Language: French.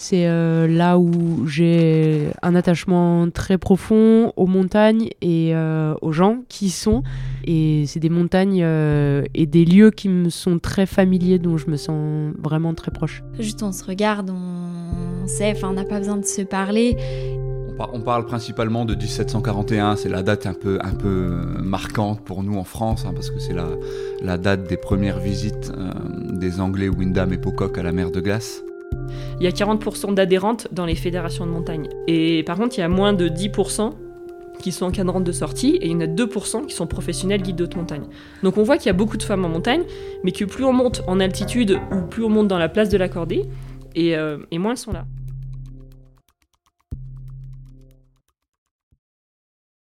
C'est euh, là où j'ai un attachement très profond aux montagnes et euh, aux gens qui y sont. Et c'est des montagnes euh, et des lieux qui me sont très familiers, dont je me sens vraiment très proche. Juste on se regarde, on sait, enfin on n'a pas besoin de se parler. On parle principalement de 1741, c'est la date un peu, un peu marquante pour nous en France, hein, parce que c'est la, la date des premières visites des Anglais Windham et Pocock à la mer de glace. Il y a 40% d'adhérentes dans les fédérations de montagne. Et par contre, il y a moins de 10% qui sont encadrantes de sortie et il y en a 2% qui sont professionnels guides de montagne. Donc on voit qu'il y a beaucoup de femmes en montagne, mais que plus on monte en altitude ou plus on monte dans la place de la euh, et moins elles sont là.